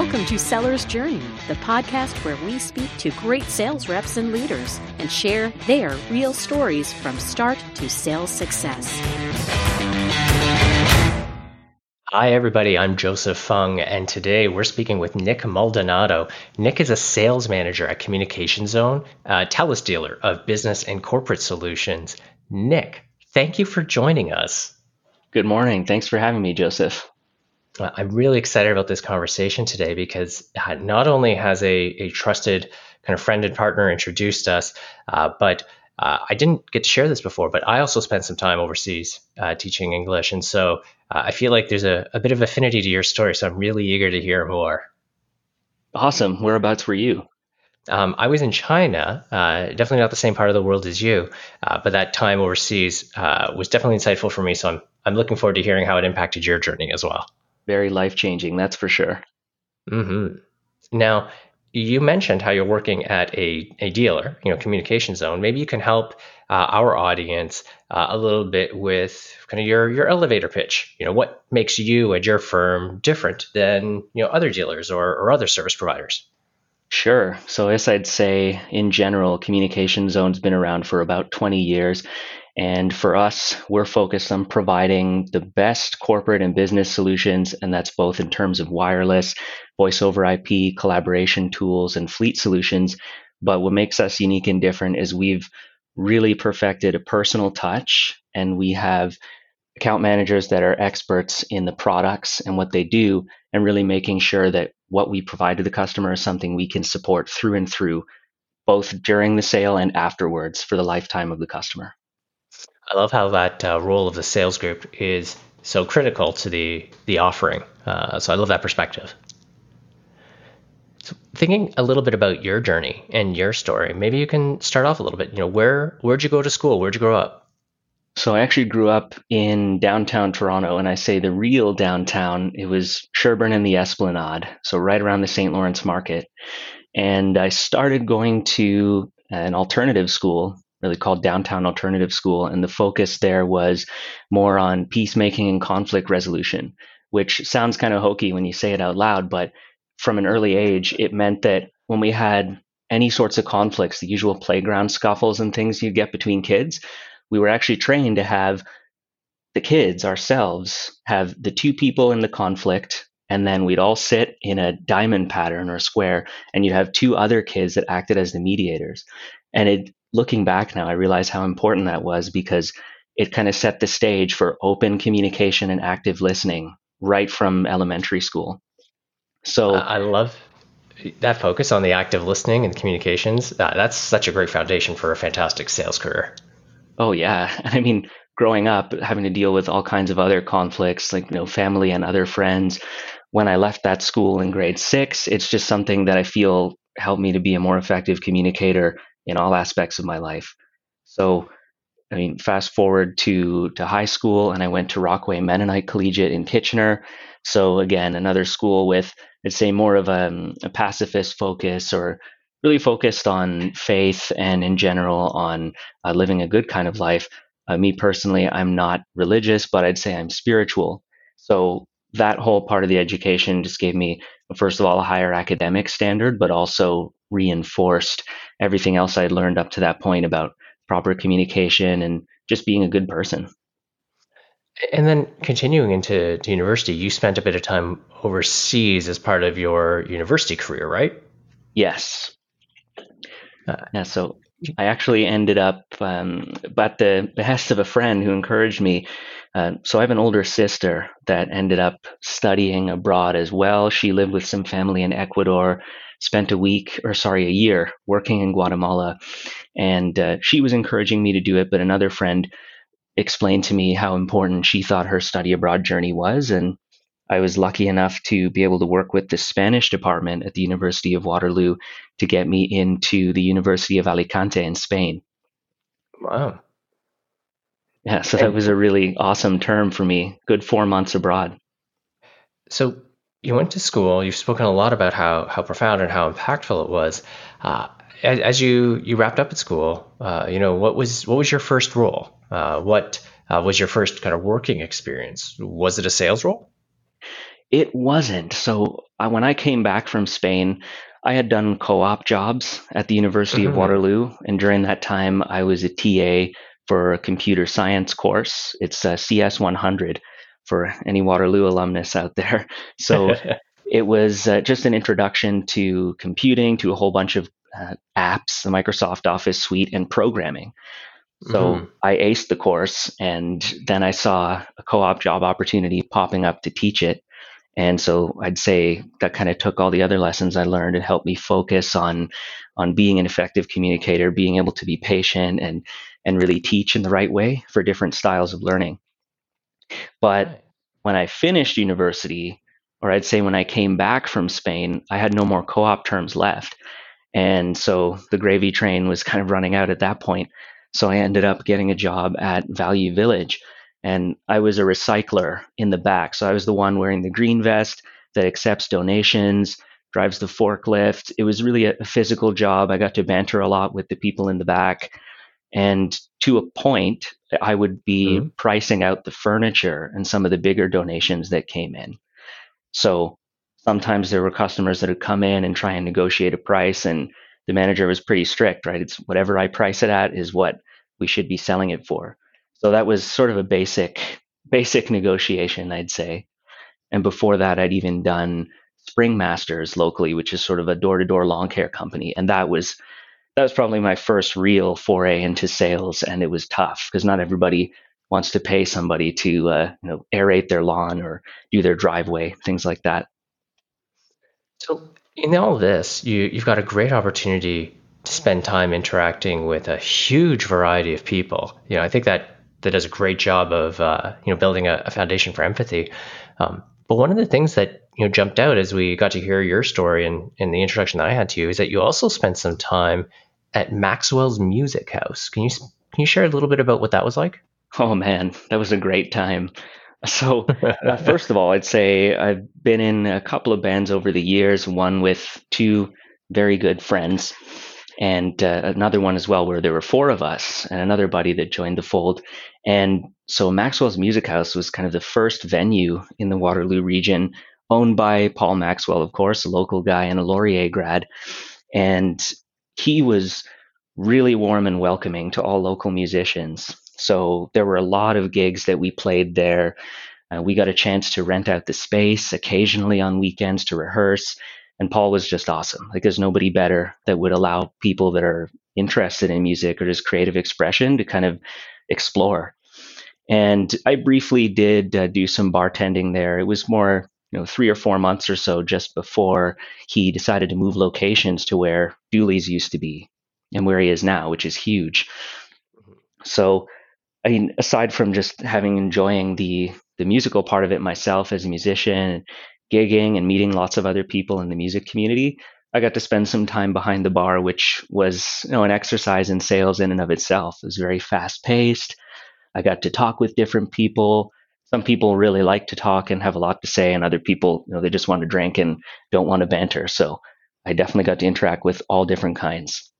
Welcome to Seller's Journey, the podcast where we speak to great sales reps and leaders and share their real stories from start to sales success. Hi, everybody. I'm Joseph Fung, and today we're speaking with Nick Maldonado. Nick is a sales manager at Communication Zone, a TELUS dealer of business and corporate solutions. Nick, thank you for joining us. Good morning. Thanks for having me, Joseph. Uh, I'm really excited about this conversation today because uh, not only has a, a trusted kind of friend and partner introduced us, uh, but uh, I didn't get to share this before, but I also spent some time overseas uh, teaching English. And so uh, I feel like there's a, a bit of affinity to your story. So I'm really eager to hear more. Awesome. Whereabouts were you? Um, I was in China, uh, definitely not the same part of the world as you, uh, but that time overseas uh, was definitely insightful for me. So I'm, I'm looking forward to hearing how it impacted your journey as well. Very life changing, that's for sure. Mm-hmm. Now, you mentioned how you're working at a, a dealer, you know, communication zone. Maybe you can help uh, our audience uh, a little bit with kind of your your elevator pitch. You know, what makes you and your firm different than you know other dealers or, or other service providers? Sure. So, as I'd say, in general, Communication Zone's been around for about 20 years. And for us, we're focused on providing the best corporate and business solutions, and that's both in terms of wireless, voice over IP, collaboration tools, and fleet solutions. But what makes us unique and different is we've really perfected a personal touch, and we have account managers that are experts in the products and what they do, and really making sure that what we provide to the customer is something we can support through and through, both during the sale and afterwards for the lifetime of the customer. I love how that uh, role of the sales group is so critical to the the offering. Uh, so I love that perspective. So thinking a little bit about your journey and your story, maybe you can start off a little bit. You know, where where'd you go to school? Where'd you grow up? So I actually grew up in downtown Toronto, and I say the real downtown. It was Sherbourne and the Esplanade, so right around the St. Lawrence Market. And I started going to an alternative school really called Downtown Alternative School. And the focus there was more on peacemaking and conflict resolution, which sounds kind of hokey when you say it out loud. But from an early age, it meant that when we had any sorts of conflicts, the usual playground scuffles and things you get between kids, we were actually trained to have the kids ourselves have the two people in the conflict and then we'd all sit in a diamond pattern or square and you'd have two other kids that acted as the mediators and it looking back now, I realize how important that was because it kind of set the stage for open communication and active listening right from elementary school. So I love that focus on the active listening and communications. Uh, that's such a great foundation for a fantastic sales career. Oh yeah, I mean, growing up, having to deal with all kinds of other conflicts, like you know, family and other friends. When I left that school in grade six, it's just something that I feel helped me to be a more effective communicator in all aspects of my life. So, I mean, fast forward to to high school, and I went to Rockway Mennonite Collegiate in Kitchener. So again, another school with, I'd say, more of a, um, a pacifist focus, or really focused on faith and in general on uh, living a good kind of life. Uh, me personally, I'm not religious, but I'd say I'm spiritual. So that whole part of the education just gave me, first of all, a higher academic standard, but also reinforced everything else I'd learned up to that point about proper communication and just being a good person. And then continuing into university, you spent a bit of time overseas as part of your university career, right? Yes. Uh, yeah, so I actually ended up, um, at the behest of a friend who encouraged me. Uh, so I have an older sister that ended up studying abroad as well. She lived with some family in Ecuador, spent a week, or sorry, a year working in Guatemala. And uh, she was encouraging me to do it, but another friend explained to me how important she thought her study abroad journey was. And I was lucky enough to be able to work with the Spanish department at the University of Waterloo to get me into the University of Alicante in Spain. Wow. Yeah, so that was a really awesome term for me. Good four months abroad. So you went to school. You've spoken a lot about how how profound and how impactful it was. Uh, as, as, you you wrapped up at school, uh, you know what was what was your first role? Uh, what uh, was your first kind of working experience? Was it a sales role? It wasn't. So uh, when I came back from Spain, I had done co op jobs at the University mm-hmm. of Waterloo. And during that time, I was a TA for a computer science course. It's a CS 100 for any Waterloo alumnus out there. So it was uh, just an introduction to computing, to a whole bunch of uh, apps, the Microsoft Office suite, and programming. So mm-hmm. I aced the course, and then I saw a co op job opportunity popping up to teach it. And so I'd say that kind of took all the other lessons I learned and helped me focus on on being an effective communicator, being able to be patient and and really teach in the right way for different styles of learning. But when I finished university, or I'd say when I came back from Spain, I had no more co-op terms left. And so the gravy train was kind of running out at that point. So I ended up getting a job at Value Village and I was a recycler in the back. So I was the one wearing the green vest that accepts donations, drives the forklift. It was really a, a physical job. I got to banter a lot with the people in the back. And to a point, I would be mm-hmm. pricing out the furniture and some of the bigger donations that came in. So sometimes there were customers that would come in and try and negotiate a price, and the manager was pretty strict, right? It's whatever I price it at is what we should be selling it for. So that was sort of a basic basic negotiation, I'd say. And before that, I'd even done Spring Masters locally, which is sort of a door-to-door lawn care company, and that was that was probably my first real foray into sales, and it was tough because not everybody wants to pay somebody to uh, you know aerate their lawn or do their driveway, things like that. So in all this, you you've got a great opportunity to spend time interacting with a huge variety of people. You know, I think that that does a great job of uh, you know building a, a foundation for empathy. Um, but one of the things that you know jumped out as we got to hear your story and in the introduction that I had to you is that you also spent some time at Maxwell's Music House. Can you can you share a little bit about what that was like? Oh man, that was a great time. So, uh, first of all, I'd say I've been in a couple of bands over the years. One with two very good friends, and uh, another one as well where there were four of us and another buddy that joined the fold. And so Maxwell's Music House was kind of the first venue in the Waterloo region, owned by Paul Maxwell, of course, a local guy and a Laurier grad. And he was really warm and welcoming to all local musicians. So there were a lot of gigs that we played there. Uh, we got a chance to rent out the space occasionally on weekends to rehearse. And Paul was just awesome. Like there's nobody better that would allow people that are interested in music or just creative expression to kind of explore. And I briefly did uh, do some bartending there. It was more, you know, three or four months or so just before he decided to move locations to where Dooly's used to be and where he is now, which is huge. So, I mean, aside from just having enjoying the the musical part of it myself as a musician gigging and meeting lots of other people in the music community, I got to spend some time behind the bar, which was you know an exercise in sales in and of itself. It was very fast paced. I got to talk with different people. Some people really like to talk and have a lot to say, and other people, you know, they just want to drink and don't want to banter. So I definitely got to interact with all different kinds.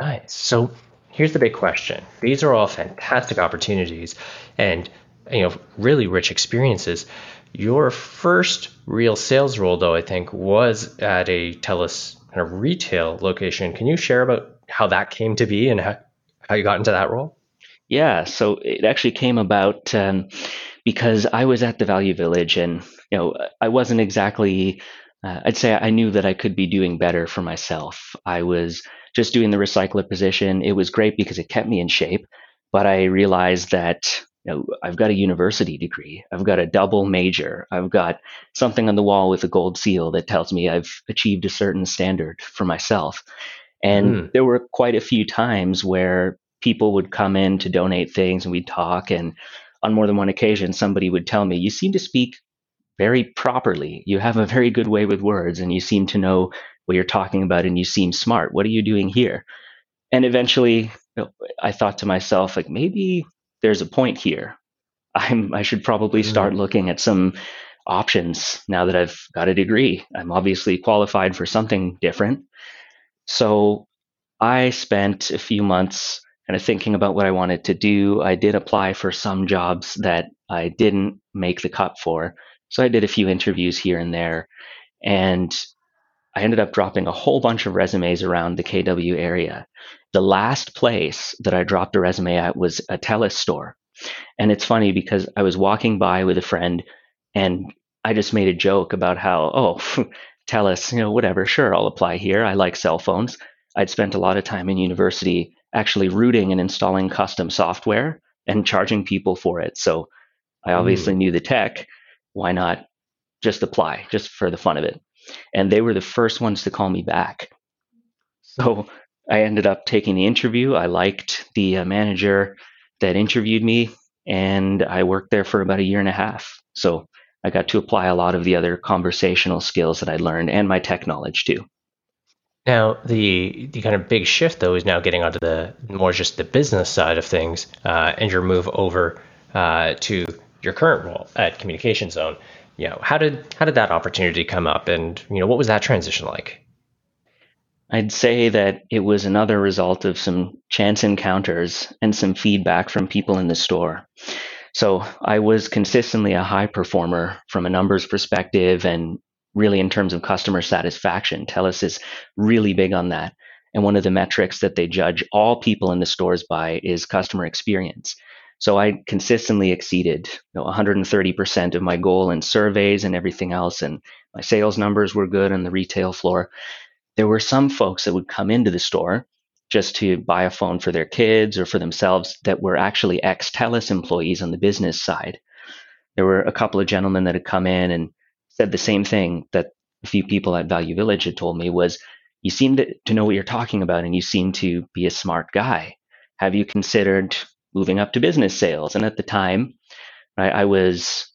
Nice. So here's the big question. These are all fantastic opportunities and you know really rich experiences. Your first real sales role, though, I think, was at a TELUS kind of retail location. Can you share about how that came to be and how, how you got into that role? Yeah, so it actually came about um, because I was at the Value Village, and you know, I wasn't exactly. Uh, I'd say I knew that I could be doing better for myself. I was just doing the recycler position. It was great because it kept me in shape, but I realized that you know, I've got a university degree. I've got a double major. I've got something on the wall with a gold seal that tells me I've achieved a certain standard for myself. And mm. there were quite a few times where people would come in to donate things and we'd talk. And on more than one occasion, somebody would tell me, You seem to speak very properly. You have a very good way with words and you seem to know what you're talking about and you seem smart. What are you doing here? And eventually, I thought to myself, like, maybe there's a point here. I'm I should probably start mm-hmm. looking at some options now that I've got a degree. I'm obviously qualified for something different. So I spent a few months kind of thinking about what I wanted to do. I did apply for some jobs that I didn't make the cut for. So I did a few interviews here and there. And I ended up dropping a whole bunch of resumes around the KW area. The last place that I dropped a resume at was a TELUS store. And it's funny because I was walking by with a friend and I just made a joke about how, oh, TELUS, you know, whatever, sure, I'll apply here. I like cell phones. I'd spent a lot of time in university actually rooting and installing custom software and charging people for it. So I obviously mm. knew the tech. Why not just apply just for the fun of it? And they were the first ones to call me back. So I ended up taking the interview. I liked the uh, manager that interviewed me, and I worked there for about a year and a half. So I got to apply a lot of the other conversational skills that I learned and my tech knowledge too. Now, the the kind of big shift though is now getting onto the more just the business side of things, uh, and your move over uh, to your current role at Communication Zone. You know, how did how did that opportunity come up, and you know, what was that transition like? I'd say that it was another result of some chance encounters and some feedback from people in the store. So I was consistently a high performer from a numbers perspective and really in terms of customer satisfaction. TELUS is really big on that. And one of the metrics that they judge all people in the stores by is customer experience. So I consistently exceeded you know, 130% of my goal in surveys and everything else. And my sales numbers were good on the retail floor. There were some folks that would come into the store just to buy a phone for their kids or for themselves that were actually ex TELUS employees on the business side. There were a couple of gentlemen that had come in and said the same thing that a few people at Value Village had told me was you seem to, to know what you're talking about and you seem to be a smart guy. Have you considered moving up to business sales? And at the time, I, I was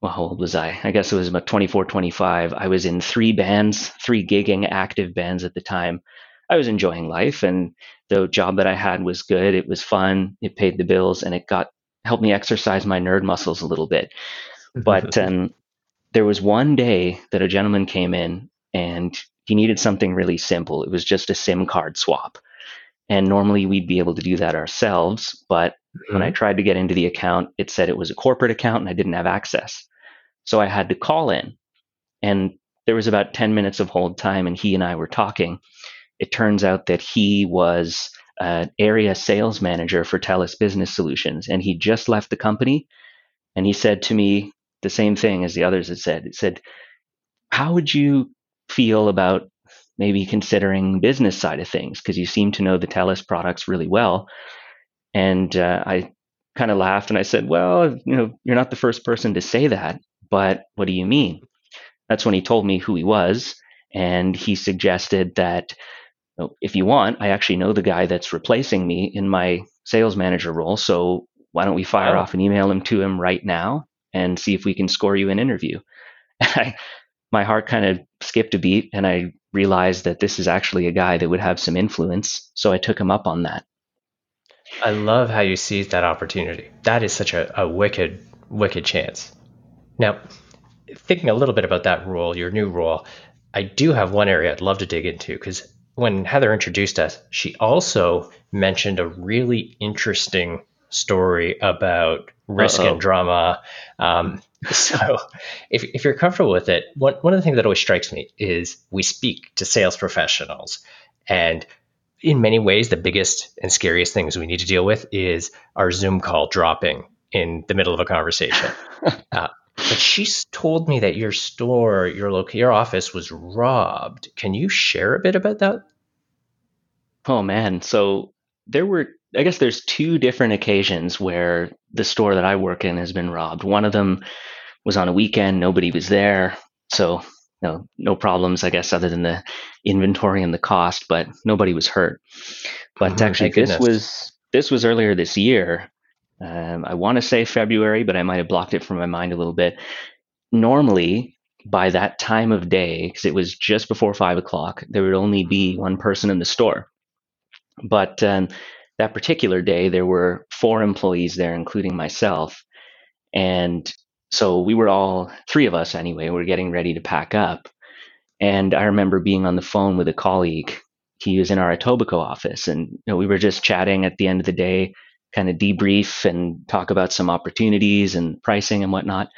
well, how old was I? I guess it was about 24, 25. I was in three bands, three gigging active bands at the time. I was enjoying life and the job that I had was good. It was fun. It paid the bills and it got helped me exercise my nerd muscles a little bit. But um, there was one day that a gentleman came in and he needed something really simple. It was just a SIM card swap. And normally we'd be able to do that ourselves. But mm-hmm. when I mm-hmm. tried to get into the account, it said it was a corporate account and I didn't have access. So I had to call in. And there was about 10 minutes of hold time, and he and I were talking it turns out that he was an area sales manager for TELUS Business Solutions, and he just left the company. And he said to me the same thing as the others had said. It said, "How would you feel about maybe considering business side of things? Because you seem to know the TELUS products really well." And uh, I kind of laughed and I said, "Well, you know, you're not the first person to say that, but what do you mean?" That's when he told me who he was, and he suggested that if you want, I actually know the guy that's replacing me in my sales manager role. So why don't we fire wow. off and email him to him right now and see if we can score you an interview? My heart kind of skipped a beat and I realized that this is actually a guy that would have some influence. So I took him up on that. I love how you seized that opportunity. That is such a, a wicked, wicked chance. Now, thinking a little bit about that role, your new role, I do have one area I'd love to dig into because when Heather introduced us, she also mentioned a really interesting story about risk Uh-oh. and drama. Um, so, if, if you're comfortable with it, one, one of the things that always strikes me is we speak to sales professionals. And in many ways, the biggest and scariest things we need to deal with is our Zoom call dropping in the middle of a conversation. uh, but she's told me that your store, your local, your office was robbed. Can you share a bit about that? Oh man, so there were I guess there's two different occasions where the store that I work in has been robbed. One of them was on a weekend, nobody was there, so no no problems I guess other than the inventory and the cost, but nobody was hurt. But mm-hmm, actually this was this was earlier this year um, I want to say February, but I might have blocked it from my mind a little bit. Normally, by that time of day, because it was just before five o'clock, there would only be one person in the store. But um, that particular day, there were four employees there, including myself. And so we were all, three of us anyway, we were getting ready to pack up. And I remember being on the phone with a colleague. He was in our Etobicoke office, and you know, we were just chatting at the end of the day kind of debrief and talk about some opportunities and pricing and whatnot.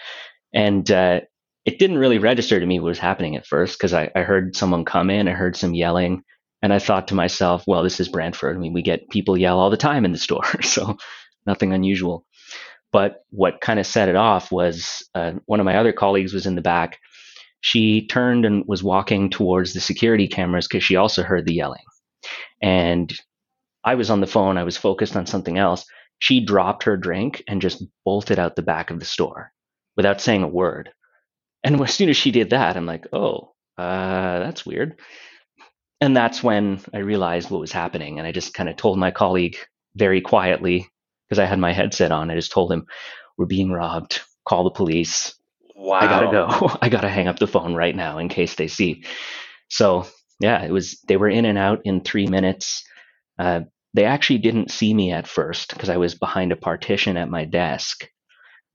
And uh, it didn't really register to me what was happening at first because I, I heard someone come in, I heard some yelling, and I thought to myself, well, this is Brantford. I mean, we get people yell all the time in the store, so nothing unusual. But what kind of set it off was uh, one of my other colleagues was in the back. She turned and was walking towards the security cameras because she also heard the yelling. And I was on the phone, I was focused on something else. She dropped her drink and just bolted out the back of the store without saying a word. And as soon as she did that, I'm like, oh, uh, that's weird. And that's when I realized what was happening. And I just kind of told my colleague very quietly, because I had my headset on, I just told him, we're being robbed. Call the police. Wow. I gotta go. I gotta hang up the phone right now in case they see. So yeah, it was. They were in and out in three minutes. Uh, they actually didn't see me at first because I was behind a partition at my desk,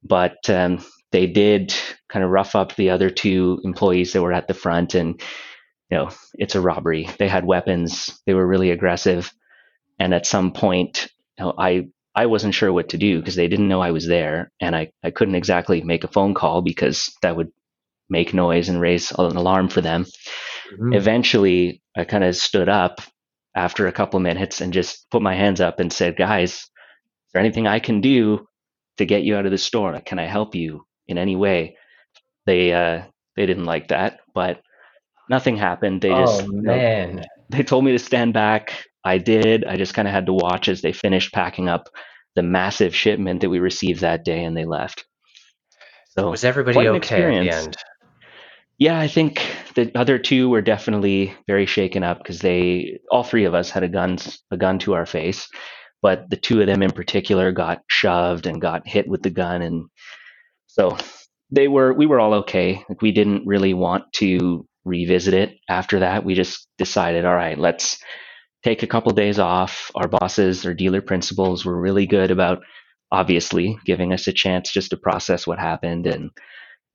but um, they did kind of rough up the other two employees that were at the front and you know it's a robbery. They had weapons. They were really aggressive. And at some point you know, i i wasn't sure what to do because they didn't know i was there. And i i couldn't exactly make a phone call because that would make noise and raise an alarm for them. Mm-hmm. eventually i kind of stood up after a couple of minutes and just put my hands up and said guys is there anything i can do to get you out of the store can i help you in any way. They uh, they didn't like that, but nothing happened. They just oh man, they told me to stand back. I did. I just kind of had to watch as they finished packing up the massive shipment that we received that day, and they left. So was everybody okay at the end? Yeah, I think the other two were definitely very shaken up because they, all three of us, had a gun, a gun to our face, but the two of them in particular got shoved and got hit with the gun, and so they were we were all okay. Like we didn't really want to revisit it after that. We just decided, all right, let's take a couple of days off. Our bosses our dealer principals were really good about obviously giving us a chance just to process what happened and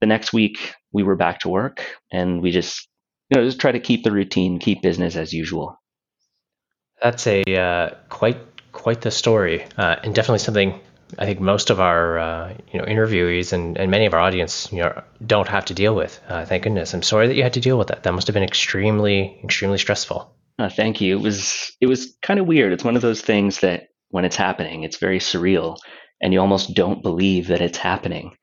the next week we were back to work and we just you know just try to keep the routine keep business as usual that's a uh, quite quite the story uh, and definitely something I think most of our uh, you know interviewees and, and many of our audience you know don't have to deal with. Uh, thank goodness. I'm sorry that you had to deal with that. That must have been extremely extremely stressful. Uh, thank you. It was it was kind of weird. It's one of those things that when it's happening, it's very surreal, and you almost don't believe that it's happening.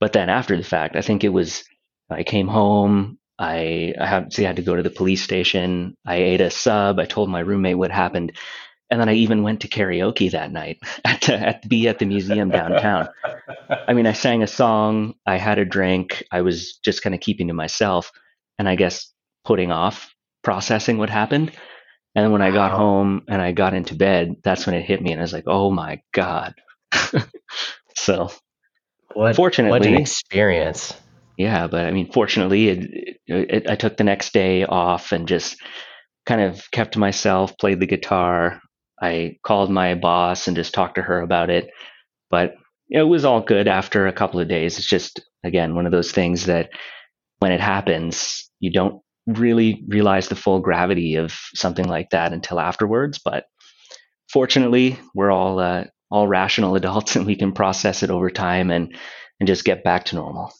But then after the fact, I think it was. I came home. I I had, I had to go to the police station. I ate a sub. I told my roommate what happened, and then I even went to karaoke that night at the, at be at the museum downtown. I mean, I sang a song, I had a drink, I was just kind of keeping to myself, and I guess putting off processing what happened. And then when I got home and I got into bed, that's when it hit me, and I was like, "Oh my god!" so, what, fortunately, what an experience. Yeah, but I mean, fortunately, it, it, I took the next day off and just kind of kept to myself, played the guitar, I called my boss and just talked to her about it. But it was all good after a couple of days. It's just, again, one of those things that when it happens, you don't really realize the full gravity of something like that until afterwards. But fortunately, we're all uh, all rational adults and we can process it over time and and just get back to normal.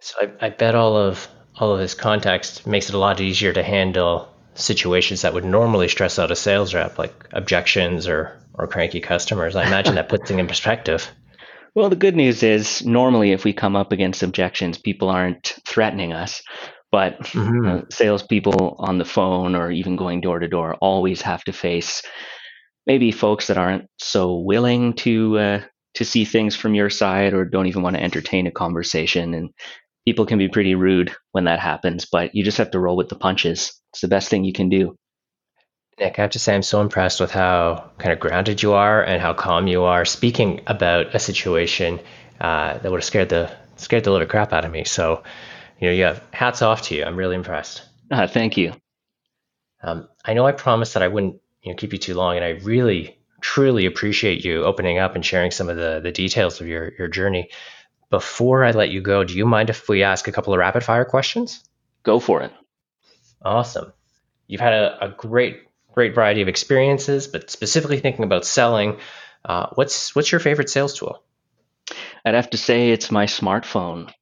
So I, I bet all of all of this context makes it a lot easier to handle situations that would normally stress out a sales rep, like objections or or cranky customers. I imagine that puts things in perspective. Well, the good news is normally if we come up against objections, people aren't threatening us. But mm-hmm. uh, salespeople on the phone or even going door to door always have to face maybe folks that aren't so willing to uh, to see things from your side or don't even want to entertain a conversation. And people can be pretty rude when that happens, but you just have to roll with the punches. It's the best thing you can do. Nick, I have to say I'm so impressed with how kind of grounded you are and how calm you are speaking about a situation uh, that would have scared the scared the living crap out of me. So, you know, yeah, hats off to you. I'm really impressed. Uh, thank you. Um, I know I promised that I wouldn't you know keep you too long, and I really truly appreciate you opening up and sharing some of the the details of your your journey. Before I let you go, do you mind if we ask a couple of rapid fire questions? Go for it. Awesome. You've had a, a great, great variety of experiences, but specifically thinking about selling, uh, what's what's your favorite sales tool? I'd have to say it's my smartphone.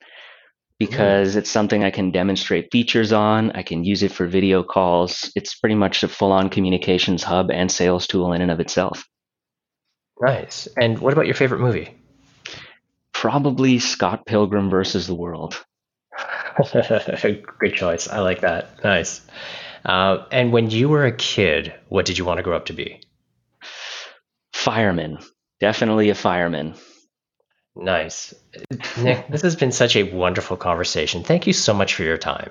because it's something I can demonstrate features on. I can use it for video calls. It's pretty much a full on communications hub and sales tool in and of itself. Nice. And what about your favorite movie? Probably Scott Pilgrim versus the World. Good choice. I like that. Nice. Uh, and when you were a kid, what did you want to grow up to be? Fireman. Definitely a fireman. Nice. Nick, this has been such a wonderful conversation. Thank you so much for your time.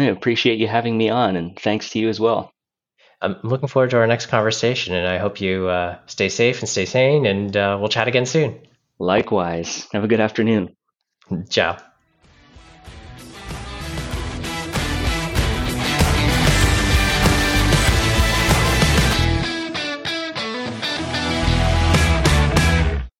I appreciate you having me on, and thanks to you as well. I'm looking forward to our next conversation, and I hope you uh, stay safe and stay sane, and uh, we'll chat again soon. Likewise. Have a good afternoon. Ciao.